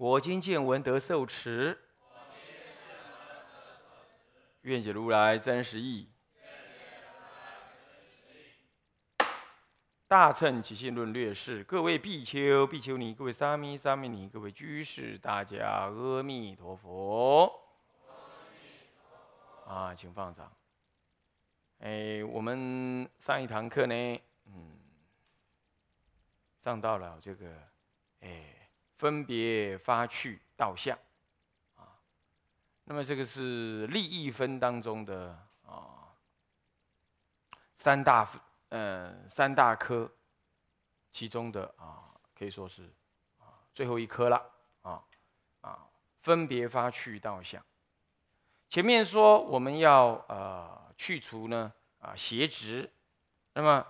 我今见闻得受持，愿解如来真实义。大乘起信论略释，各位比丘、比丘尼，各位沙弥、沙弥尼，各位居士，大家阿弥陀佛。啊，请放掌。哎，我们上一堂课呢，嗯，上到了这个，哎。分别发去道相，啊，那么这个是利益分当中的啊三大呃三大科其中的啊可以说是啊最后一科了啊啊分别发去道相。前面说我们要呃去除呢啊邪执，那么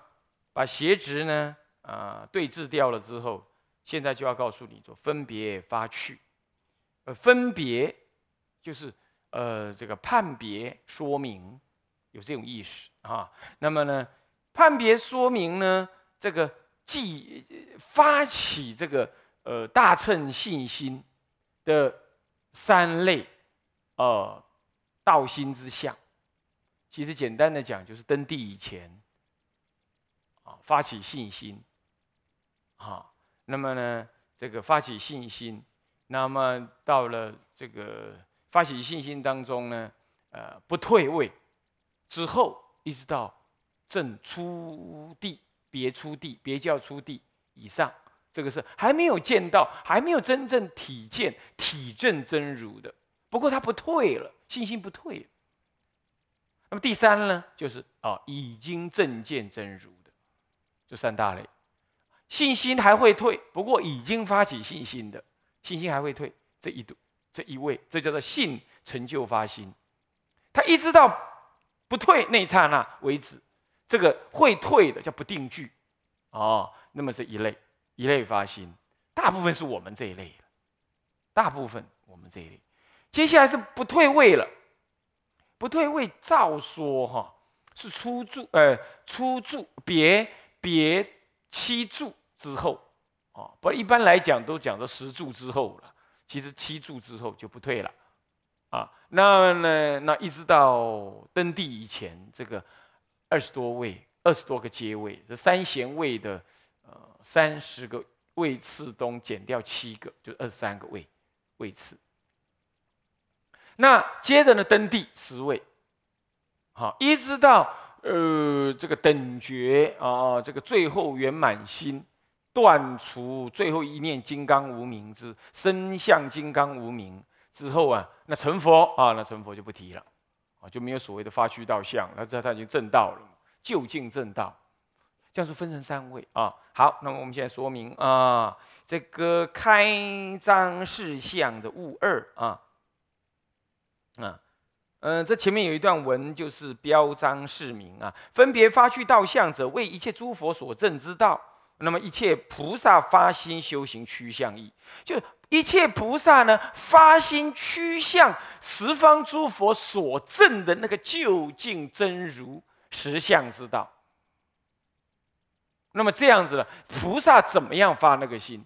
把邪执呢啊对治掉了之后。现在就要告诉你，做分别发去，呃，分别就是呃这个判别说明，有这种意识啊。那么呢，判别说明呢，这个既发起这个呃大乘信心的三类呃道心之相，其实简单的讲，就是登地以前啊发起信心啊。那么呢，这个发起信心，那么到了这个发起信心当中呢，呃，不退位之后，一直到正出地，别出地，别教出地以上，这个是还没有见到，还没有真正体见体证真如的。不过他不退了，信心不退。那么第三呢，就是啊，已经正见真如的，这三大类。信心还会退，不过已经发起信心的，信心还会退。这一度，这一位，这叫做信成就发心。他一直到不退那一刹那为止，这个会退的叫不定句。哦，那么这一类，一类发心，大部分是我们这一类，大部分我们这一类。接下来是不退位了，不退位照说哈，是出住，呃，出住别别七住。之后，啊，不一般来讲都讲到十柱之后了，其实七柱之后就不退了，啊，那呢，那一直到登地以前，这个二十多位、二十多个阶位，这三贤位的呃三十个位次中减掉七个，就二十三个位位次。那接着呢，登地十位，好，一直到呃这个等觉啊，这个最后圆满心。断除最后一念金刚无名之身相金刚无名之后啊，那成佛啊，那成佛就不提了啊，就没有所谓的发虚道相，那这他已经正道了，就近正道，这样是分成三位啊。好，那么我们现在说明啊，这个开张事项的物二啊，啊，嗯，这前面有一段文就是标章示明啊，分别发去道相者，为一切诸佛所证之道。那么一切菩萨发心修行趋向意，就一切菩萨呢发心趋向十方诸佛所证的那个究竟真如实相之道。那么这样子呢，菩萨怎么样发那个心？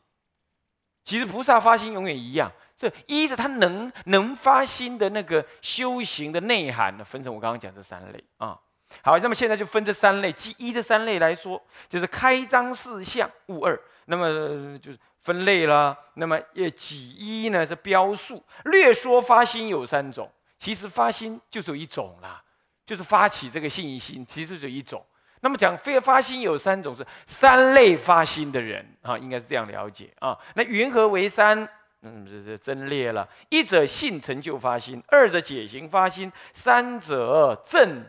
其实菩萨发心永远一样，这依着他能能发心的那个修行的内涵呢，分成我刚刚讲这三类啊。好，那么现在就分这三类，即一这三类来说，就是开张四相物二，那么就是分类啦。那么也几一呢是标数，略说发心有三种，其实发心就只有一种啦，就是发起这个信心，其实就一种。那么讲非发心有三种，是三类发心的人啊，应该是这样了解啊。那云何为三？嗯，这这真列了。一者信成就发心，二者解行发心，三者正。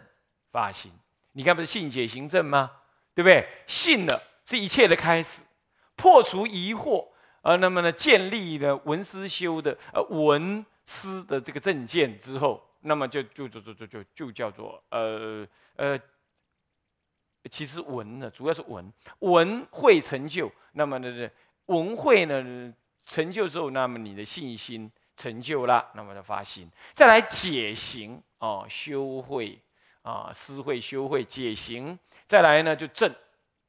发心，你看不是信解行证吗？对不对？信了是一切的开始，破除疑惑，呃，那么呢，建立了文思修的呃文思的这个正见之后，那么就就就就就就叫做呃呃，其实文呢，主要是文。文会成就，那么呢，文会呢成就之后，那么你的信心成就了，那么就发心，再来解行哦，修会。啊，思会修会解行，再来呢就正，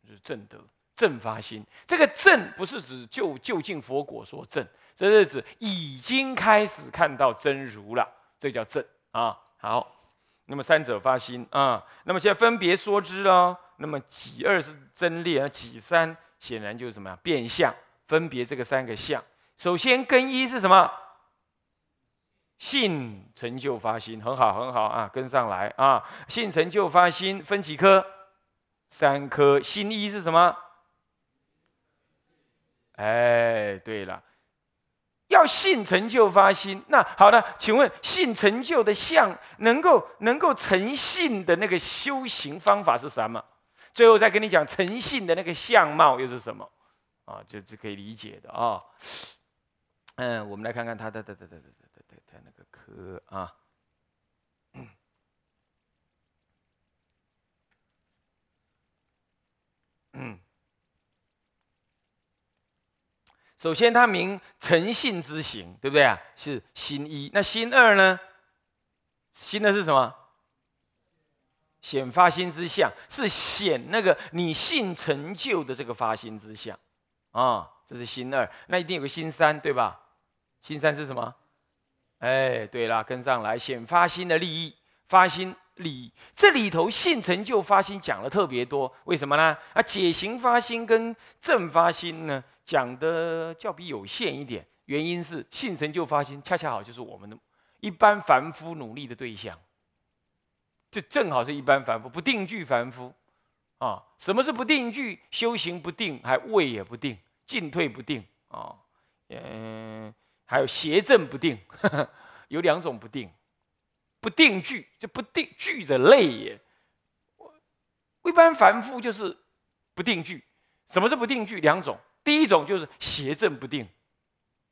就是正德正发心。这个正不是指就就近佛果说正。这日子已经开始看到真如了，这叫正啊。好，那么三者发心啊。那么现在分别说之哦。那么己二是真列，而己三显然就是什么呀？变相分别这个三个相。首先根一是什么？性成就发心，很好很好啊，跟上来啊。性成就发心分几颗？三颗。心一是什么？哎，对了。要信成就发心，那好的，请问信成就的相，能够能够成信的那个修行方法是什么？最后再跟你讲诚信的那个相貌又是什么？啊，这是可以理解的啊。嗯，我们来看看他的的的的的那个科啊。嗯。首先，他名诚信之行，对不对啊？是心一。那心二呢？心二是什么？显发心之相，是显那个你信成就的这个发心之相啊。这是心二。那一定有个心三，对吧？心三是什么？哎，对啦，跟上来，显发心的利益，发心。利益这里头性成就发心讲了特别多，为什么呢？啊，解行发心跟正发心呢讲的较比有限一点，原因是性成就发心恰恰好就是我们的一般凡夫努力的对象，这正好是一般凡夫不定句凡夫啊。什么是不定句？修行不定，还位也不定，进退不定啊，嗯，还有邪正不定，有两种不定。不定句，就不定句的类也。一般凡夫就是不定句。什么是不定句？两种，第一种就是邪正不定，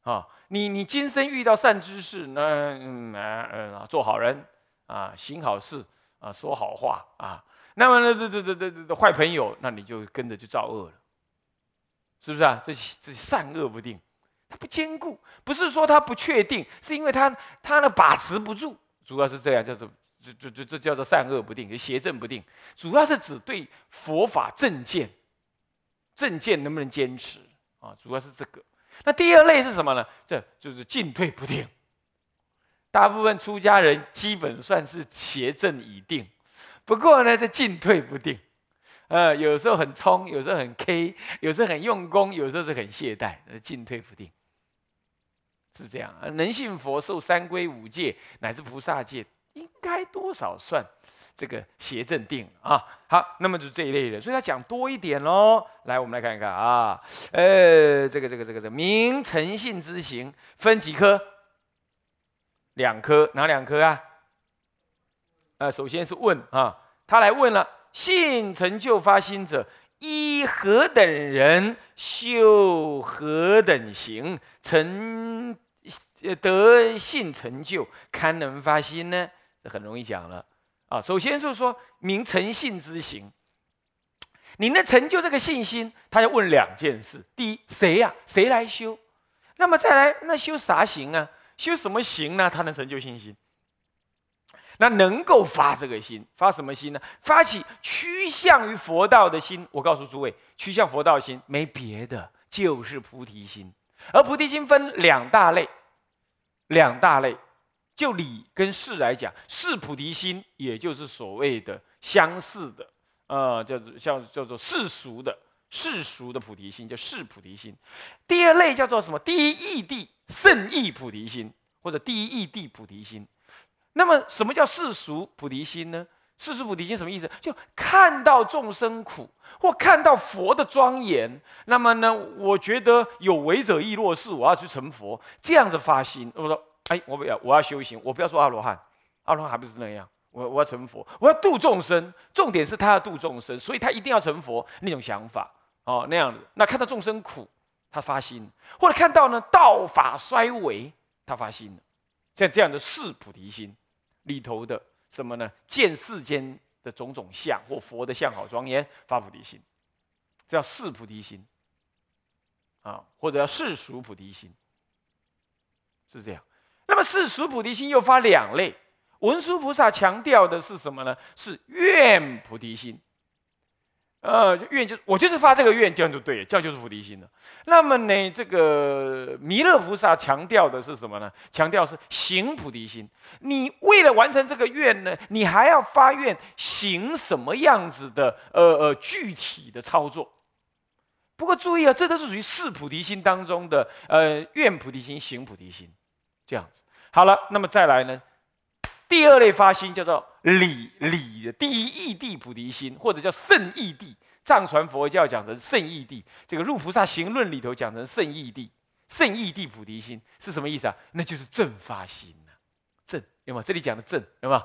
啊，你你今生遇到善知识，那嗯嗯做好人啊，行好事啊，说好话啊，那么呢这这这这这坏朋友，那你就跟着就造恶了，是不是啊？这这善恶不定，他不坚固，不是说他不确定，是因为他他呢把持不住。主要是这样，叫做这这这这叫做善恶不定，邪正不定。主要是指对佛法正见，正见能不能坚持啊？主要是这个。那第二类是什么呢？这就是进退不定。大部分出家人基本算是邪正已定，不过呢，这进退不定。呃，有时候很冲，有时候很 K，有时候很用功，有时候是很懈怠，进退不定。是这样，能信佛受三规五戒乃至菩萨戒，应该多少算这个邪正定啊？好，那么就是这一类人，所以他讲多一点喽。来，我们来看一看啊，呃，这个这个这个这个明诚信之行分几科？两科，哪两科啊？呃，首先是问啊，他来问了：信成就发心者，依何等人修何等行成？得性成就，堪能发心呢？这很容易讲了啊。首先就是说明诚信之行，你那成就这个信心，他要问两件事：第一，谁呀？谁来修？那么再来，那修啥行啊？修什么行呢？他能成就信心？那能够发这个心，发什么心呢？发起趋向于佛道的心。我告诉诸位，趋向佛道心没别的，就是菩提心。而菩提心分两大类，两大类，就理跟事来讲，是菩提心，也就是所谓的相似的，呃，叫做叫叫做世俗的世俗的菩提心，叫世菩提心。第二类叫做什么？第一义谛圣义菩提心，或者第一义谛菩提心。那么，什么叫世俗菩提心呢？世事菩提心什么意思？就看到众生苦，或看到佛的庄严，那么呢，我觉得有为者亦若是，我要去成佛，这样子发心。我说，哎，我不要，我要修行，我不要做阿罗汉，阿罗汉还不是那样。我我要成佛，我要度众生，重点是他要度众生，所以他一定要成佛那种想法哦，那样子。那看到众生苦，他发心；或者看到呢道法衰微，他发心。像这样的四菩提心里头的什么呢？见世间的种种相或佛的相好庄严，发菩提心，这叫是菩提心啊，或者叫世俗菩提心，是这样。那么世俗菩提心又发两类，文殊菩萨强调的是什么呢？是愿菩提心。呃，愿就我就是发这个愿，这样就对，这样就是菩提心了。那么呢，这个弥勒菩萨强调的是什么呢？强调是行菩提心。你为了完成这个愿呢，你还要发愿行什么样子的呃呃具体的操作。不过注意啊，这都是属于四菩提心当中的呃愿菩提心、行菩提心这样子。好了，那么再来呢，第二类发心叫做。理理第一义地菩提心，或者叫圣义地，藏传佛教讲成圣义地。这个入菩萨行论里头讲成圣义地，圣义地菩提心是什么意思啊？那就是正发心呐，正有没有？这里讲的正有没有？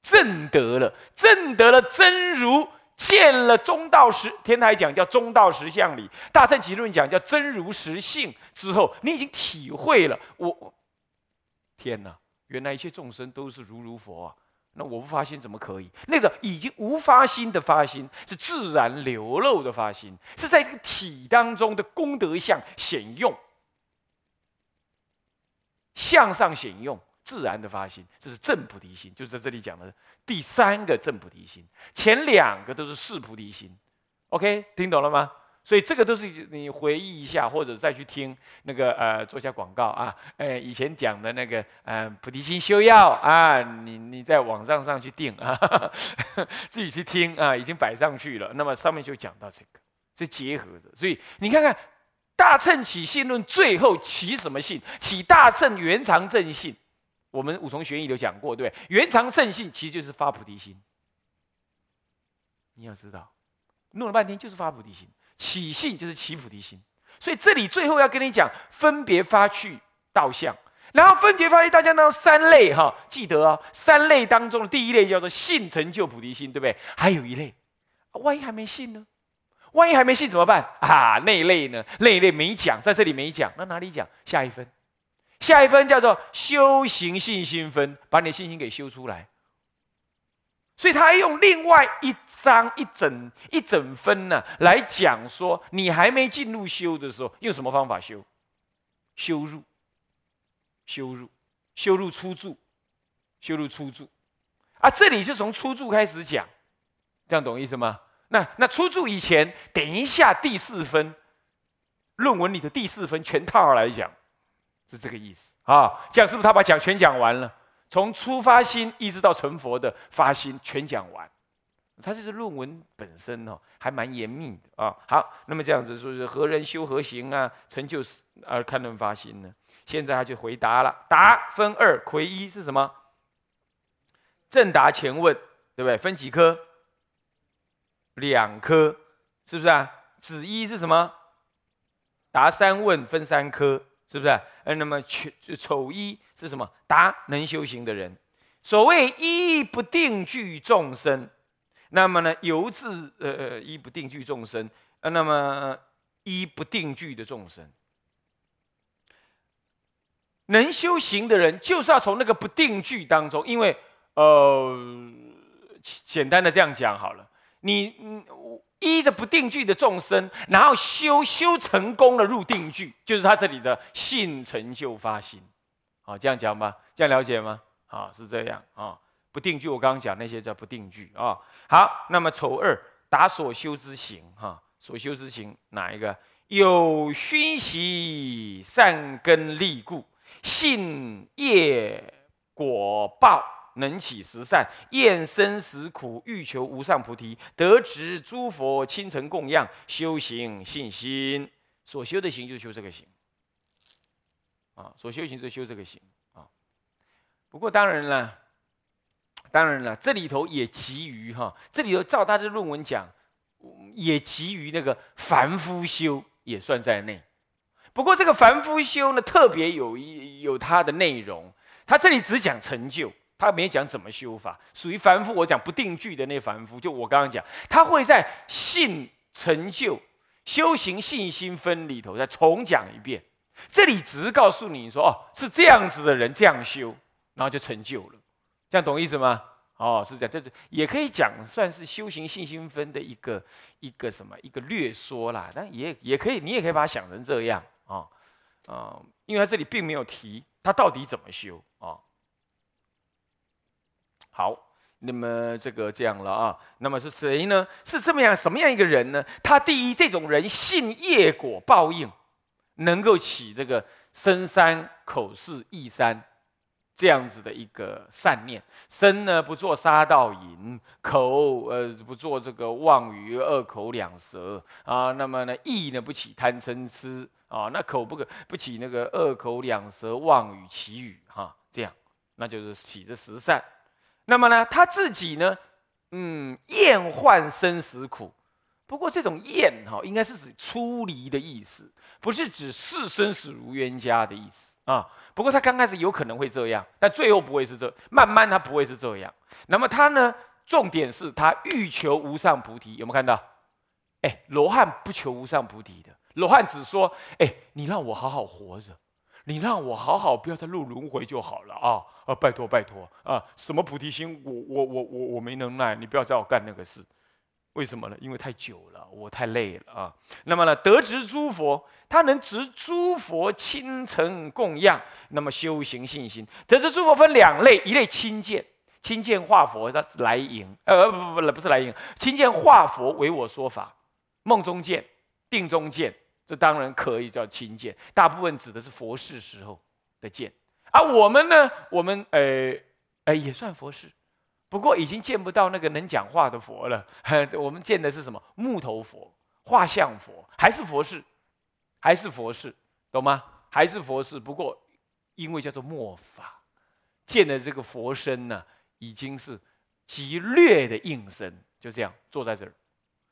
正得了，正得了真如，见了中道实。天台讲叫中道实相理，大乘集论讲叫真如实性之后，你已经体会了。我天哪，原来一切众生都是如如佛啊！那我不发心怎么可以？那个已经无发心的发心，是自然流露的发心，是在这个体当中的功德相显用，向上显用，自然的发心，这是正菩提心，就是在这里讲的第三个正菩提心。前两个都是四菩提心，OK，听懂了吗？所以这个都是你回忆一下，或者再去听那个呃做下广告啊，哎以前讲的那个呃菩提心修要啊，你你在网上上去订啊，自己去听啊，已经摆上去了。那么上面就讲到这个，这结合着。所以你看看大乘起信论最后起什么信？起大乘圆常正信。我们五重玄义都讲过，对不对？圆常正信其实就是发菩提心。你要知道，弄了半天就是发菩提心。起信就是起菩提心，所以这里最后要跟你讲分别发去道相，然后分别发去道相当中三类哈，记得哦，三类当中的第一类叫做信成就菩提心，对不对？还有一类，万一还没信呢？万一还没信怎么办啊？那一类呢？那一类没讲，在这里没讲，那哪里讲？下一分，下一分叫做修行信心分，把你的信心给修出来。所以他用另外一章一整一整分呢来讲说，你还没进入修的时候，用什么方法修？修入，修入，修入初住，修入初住，啊，这里是从初住开始讲，这样懂意思吗？那那初住以前，等一下第四分，论文里的第四分全套来讲，是这个意思啊？这样是不是他把讲全讲完了？从出发心一直到成佛的发心全讲完，他这是论文本身哦，还蛮严密的啊。好，那么这样子说是何人修何行啊，成就而看论发心呢？现在他就回答了，答分二，魁一是什么？正答前问，对不对？分几科？两科，是不是啊？子一是什么？答三问分三科。是不是？呃，那么丑丑一是什么？答能修行的人。所谓一不定具众生，那么呢，由自呃呃一不定具众生，呃，那么一不定具的众生，能修行的人，就是要从那个不定具当中，因为呃，简单的这样讲好了，你嗯。依着不定句的众生，然后修修成功了入定句，就是他这里的信成就发心，好这样讲吧，这样了解吗？好是这样啊，不定句我刚刚讲那些叫不定句啊。好，那么丑二打所修之行哈，所修之行哪一个？有熏习善根利故，信业果报。能起十善，厌生死苦，欲求无上菩提，得值诸佛亲诚供养，修行信心，所修的行就修这个行，啊，所修行就修这个行啊。不过当然了，当然了，这里头也急于哈，这里头照他的论文讲，也急于那个凡夫修也算在内。不过这个凡夫修呢，特别有一有它的内容，他这里只讲成就。他没讲怎么修法，属于凡夫。我讲不定句的那凡夫，就我刚刚讲，他会在信成就修行信心分里头再重讲一遍。这里只是告诉你说，哦，是这样子的人这样修，然后就成就了。这样懂意思吗？哦，是这样，这是也可以讲算是修行信心分的一个一个什么一个略说啦。但也也可以，你也可以把它想成这样啊啊，因为他这里并没有提他到底怎么修。好。那么这个这样了啊，那么是谁呢？是这么样什么样一个人呢？他第一，这种人信业果报应，能够起这个身三口四意三这样子的一个善念。身呢不做杀盗淫，口呃不做这个妄语恶口两舌啊。那么呢意呢不起贪嗔痴啊。那口不可不起那个恶口两舌妄语绮语哈，这样那就是起这十善。那么呢，他自己呢，嗯，厌患生死苦。不过这种厌哈，应该是指出离的意思，不是指视生死如冤家的意思啊。不过他刚开始有可能会这样，但最后不会是这，慢慢他不会是这样。那么他呢，重点是他欲求无上菩提，有没有看到？哎，罗汉不求无上菩提的，罗汉只说，哎，你让我好好活着。你让我好好不要再入轮回就好了啊！啊，拜托拜托啊！什么菩提心，我我我我我没能耐，你不要叫我干那个事。为什么呢？因为太久了，我太累了啊。那么呢，得值诸佛，他能值诸佛亲承供养，那么修行信心。得值诸佛分两类，一类亲见，亲见化佛，他来迎，呃不不不不是来迎，亲见化佛为我说法，梦中见，定中见。这当然可以叫亲见，大部分指的是佛事时候的见，而我们呢，我们呃呃也算佛事，不过已经见不到那个能讲话的佛了。我们见的是什么？木头佛、画像佛，还是佛事，还是佛事，懂吗？还是佛事。不过因为叫做末法，见的这个佛身呢，已经是极劣的应身，就这样坐在这儿。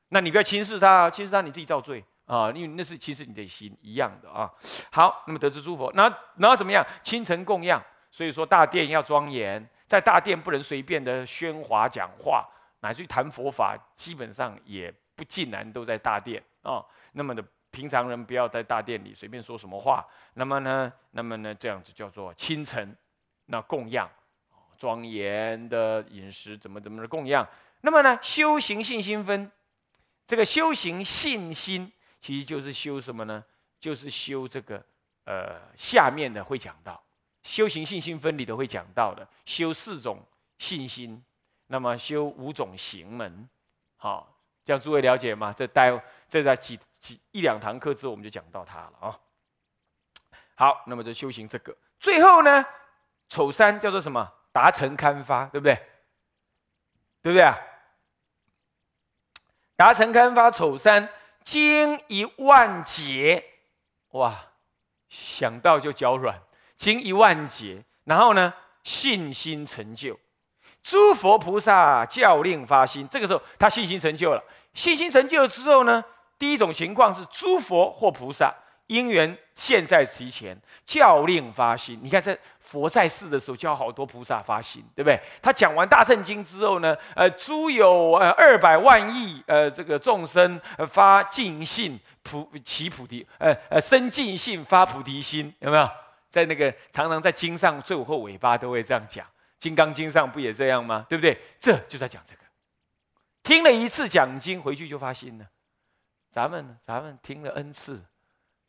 那你不要轻视他，轻视他你自己造罪。啊，因为那是其实你的心一样的啊。好，那么得知诸佛，然后然后怎么样？清晨供养，所以说大殿要庄严，在大殿不能随便的喧哗讲话，乃至于谈佛法，基本上也不尽然都在大殿啊。那么的平常人不要在大殿里随便说什么话。那么呢，那么呢，这样子叫做清晨，那供养，庄严的饮食怎么怎么的供养。那么呢，修行信心分，这个修行信心。其实就是修什么呢？就是修这个，呃，下面的会讲到修行信心分离的会讲到的，修四种信心，那么修五种行门，好，这样诸位了解吗？这待这在几几一两堂课之后我们就讲到它了啊。好，那么就修行这个，最后呢，丑三叫做什么？达成刊发，对不对？对不对啊？达成刊发丑三。经一万劫，哇，想到就脚软。经一万劫，然后呢，信心成就，诸佛菩萨教令发心。这个时候，他信心成就了。信心成就之后呢，第一种情况是诸佛或菩萨。因缘现在其前，教令发心。你看，在佛在世的时候，教好多菩萨发心，对不对？他讲完大圣经之后呢，呃，诸有呃二百万亿呃这个众生发尽信菩起菩提，呃呃生尽信发菩提心，有没有？在那个常常在经上最后尾巴都会这样讲，《金刚经》上不也这样吗？对不对？这就在讲这个。听了一次讲经，回去就发心了。咱们咱们听了 N 次。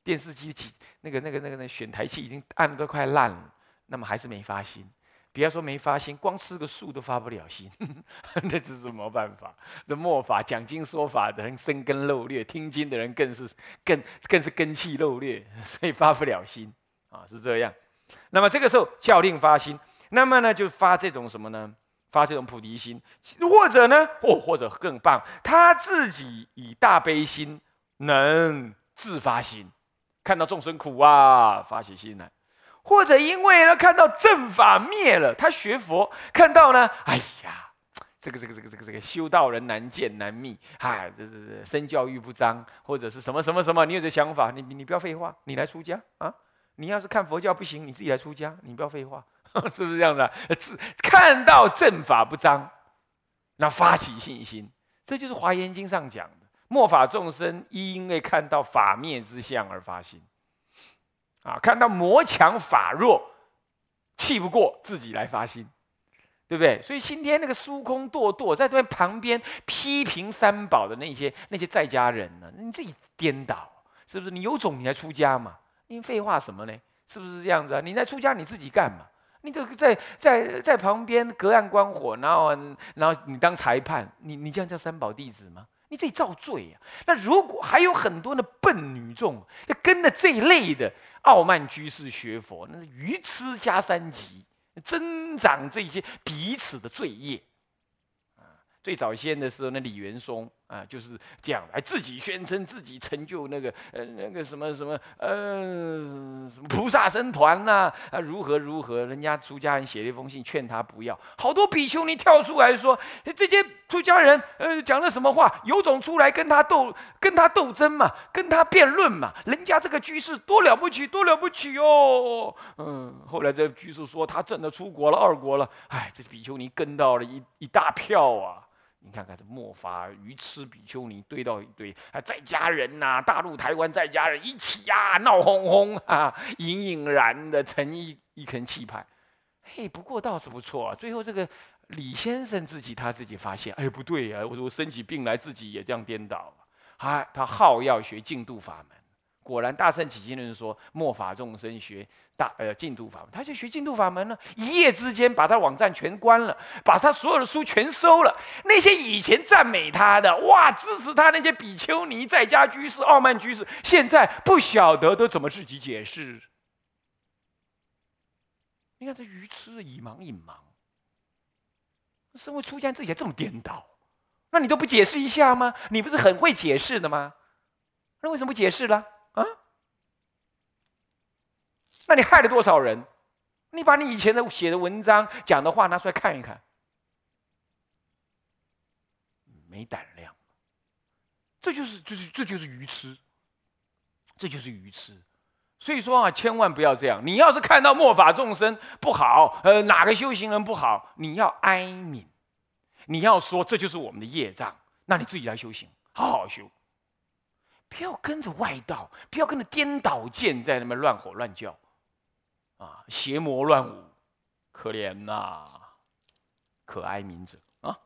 电视机几那个那个那个那选台器已经按的都快烂了，那么还是没发心。不要说没发心，光吃个素都发不了心，那这是什么办法？这末法讲经说法的人生根漏略，听经的人更是更更是根气漏略，所以发不了心啊，是这样。那么这个时候教令发心，那么呢就发这种什么呢？发这种菩提心，或者呢，或或者更棒，他自己以大悲心能自发心。看到众生苦啊，发起心来；或者因为呢，看到正法灭了，他学佛看到呢，哎呀，这个这个这个这个这个修道人难见难觅，嗨，这这这身教育不彰，或者是什么什么什么，你有这想法，你你不要废话，你来出家啊！你要是看佛教不行，你自己来出家，你不要废话，是不是这样的？自看到正法不彰，那发起信心，这就是华严经上讲。末法众生一因为看到法灭之相而发心，啊，看到魔强法弱，气不过自己来发心，对不对？所以今天那个疏空堕堕在这边旁边批评三宝的那些那些在家人呢，你自己颠倒，是不是？你有种你来出家嘛？你废话什么呢？是不是这样子啊？你来出家你自己干嘛？你就在在在旁边隔岸观火，然后然后你当裁判，你你这样叫三宝弟子吗？你自己造罪啊！那如果还有很多的笨女众，就跟着这一类的傲慢居士学佛，那是愚痴加三级，增长这些彼此的罪业。最早先的时候，那李元松啊，就是这样来自己宣称自己成就那个呃那个什么什么呃什么菩萨僧团呐啊如何如何，人家出家人写了一封信劝他不要，好多比丘尼跳出来说这些出家人呃讲了什么话，有种出来跟他斗跟他斗争嘛，跟他辩论嘛，人家这个居士多了不起多了不起哦，嗯，后来这居士说他真的出国了二国了，哎，这比丘尼跟到了一一大票啊。你看看这末法愚痴比丘尼堆到一堆，还在家人呐，大陆台湾在家人一起呀，闹哄哄啊，隐隐然的成一一层气派。嘿，不过倒是不错。最后这个李先生自己他自己发现，哎，不对呀，我我生起病来自己也这样颠倒了，啊，他好要学净度法门。果然，大圣起心论说末法众生学大呃净土法门，他就学净土法门了。一夜之间把他网站全关了，把他所有的书全收了。那些以前赞美他的哇，支持他那些比丘尼在家居士、傲慢居士，现在不晓得都怎么自己解释。你看这愚痴以盲隐盲，身为出家自己还这么颠倒，那你都不解释一下吗？你不是很会解释的吗？那为什么不解释了？啊？那你害了多少人？你把你以前的写的文章、讲的话拿出来看一看，没胆量。这就是，就是这就是愚痴，这就是愚痴。所以说啊，千万不要这样。你要是看到末法众生不好，呃，哪个修行人不好，你要哀悯，你要说这就是我们的业障，那你自己来修行，好好修。不要跟着外道，不要跟着颠倒剑在那边乱吼乱叫，啊，邪魔乱舞，可怜呐，可哀悯者啊。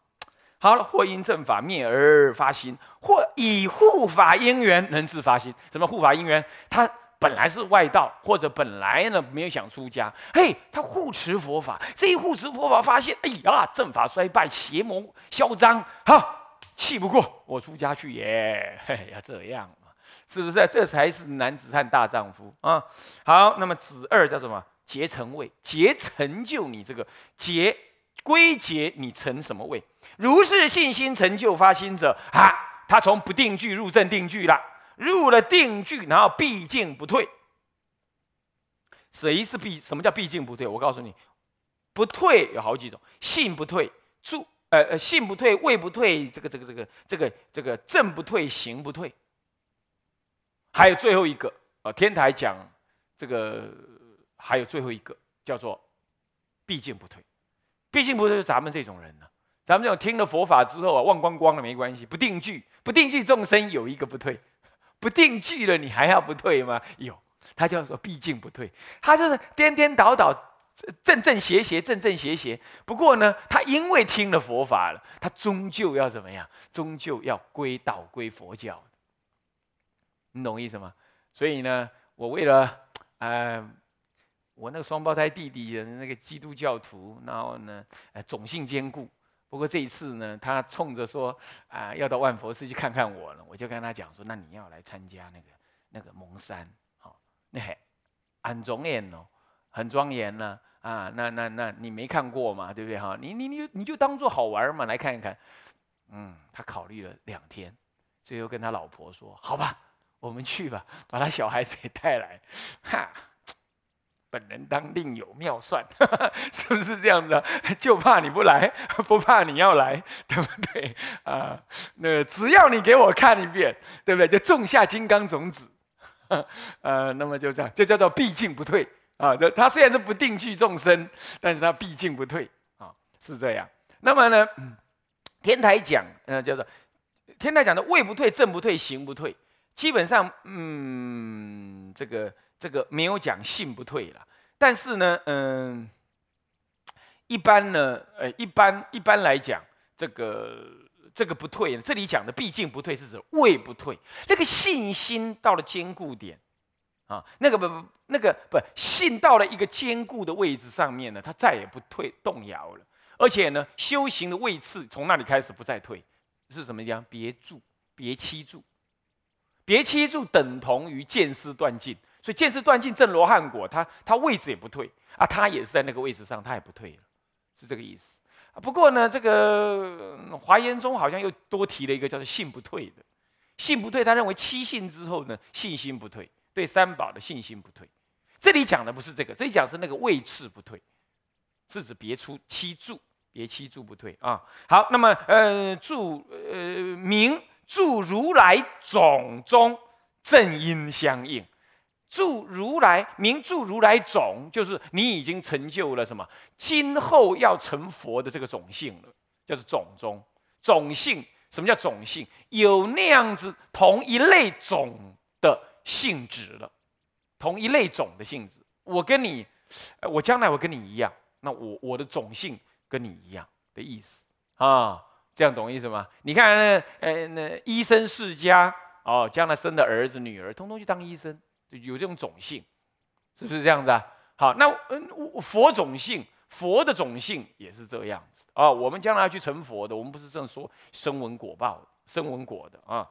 好了，或因正法灭而发心，或以护法因缘能自发心。什么护法因缘？他本来是外道，或者本来呢没有想出家，嘿，他护持佛法，这一护持佛法，发现，哎呀，正法衰败，邪魔嚣张，好。气不过，我出家去耶！嘿，要这样嘛，是不是？这才是男子汉大丈夫啊！好，那么子二叫什么？结成位，结成就你这个结归结你成什么位？如是信心成就发心者啊，他从不定句入正定句了，入了定句，然后毕竟不退。谁是毕？什么叫毕竟不退？我告诉你，不退有好几种，信不退，住。呃呃，信不退，位不退，这个这个这个这个这个正不退，行不退。还有最后一个啊，天台讲这个还有最后一个叫做毕竟不退，毕竟不退，咱们这种人呢，咱们这种听了佛法之后啊，忘光光了没关系，不定句，不定句众生有一个不退，不定句了你还要不退吗？有，他叫做毕竟不退，他就是颠颠倒倒。正正邪邪，正正邪邪。不过呢，他因为听了佛法了，他终究要怎么样？终究要归道归佛教。你懂意思吗？所以呢，我为了，呃，我那个双胞胎弟弟的那个基督教徒，然后呢，呃，种姓兼顾。不过这一次呢，他冲着说啊，要到万佛寺去看看我了，我就跟他讲说，那你要来参加那个那个蒙山，好，那很庄严哦，很庄严呢。啊，那那那你没看过嘛，对不对哈？你你你你就当做好玩嘛，来看一看。嗯，他考虑了两天，最后跟他老婆说：“好吧，我们去吧，把他小孩子也带来。”哈，本人当另有妙算，是不是这样子？就怕你不来，不怕你要来，对不对？啊，那只要你给我看一遍，对不对？就种下金刚种子。呃，那么就这样，就叫做毕竟不退。啊，这他虽然是不定具众生，但是他毕竟不退啊，是这样。那么呢，天台讲，呃，叫做天台讲的位不退，正不退，行不退，基本上，嗯，这个这个没有讲性不退了。但是呢，嗯，一般呢，呃，一般一般来讲，这个这个不退，这里讲的毕竟不退是指位不退，那个信心到了坚固点，啊，那个不不那个不信到了一个坚固的位置上面呢，他再也不退动摇了，而且呢，修行的位次从那里开始不再退，是什么样？别住，别欺住，别欺住等同于见思断尽，所以见思断尽正罗汉果，他他位置也不退啊，他也是在那个位置上，他也不退了。是这个意思。不过呢，这个华严宗好像又多提了一个叫做“信不退”的，“信不退”，他认为七信之后呢，信心不退，对三宝的信心不退。这里讲的不是这个，这里讲是那个位次不退，是指别出七住，别七住不退啊。好，那么呃，住呃名住如来种中正因相应。住如来名，住如来种，就是你已经成就了什么？今后要成佛的这个种性了，叫做种中种性。什么叫种性？有那样子同一类种的性质了，同一类种的性质。我跟你，我将来我跟你一样，那我我的种性跟你一样的意思啊？这样懂意思吗？你看那，呃，那医生世家哦，将来生的儿子女儿，通通去当医生。有这种种性，是不是这样子啊？好，那嗯，佛种性，佛的种性也是这样子啊。我们将来要去成佛的，我们不是这样说，生闻果报，生闻果的啊。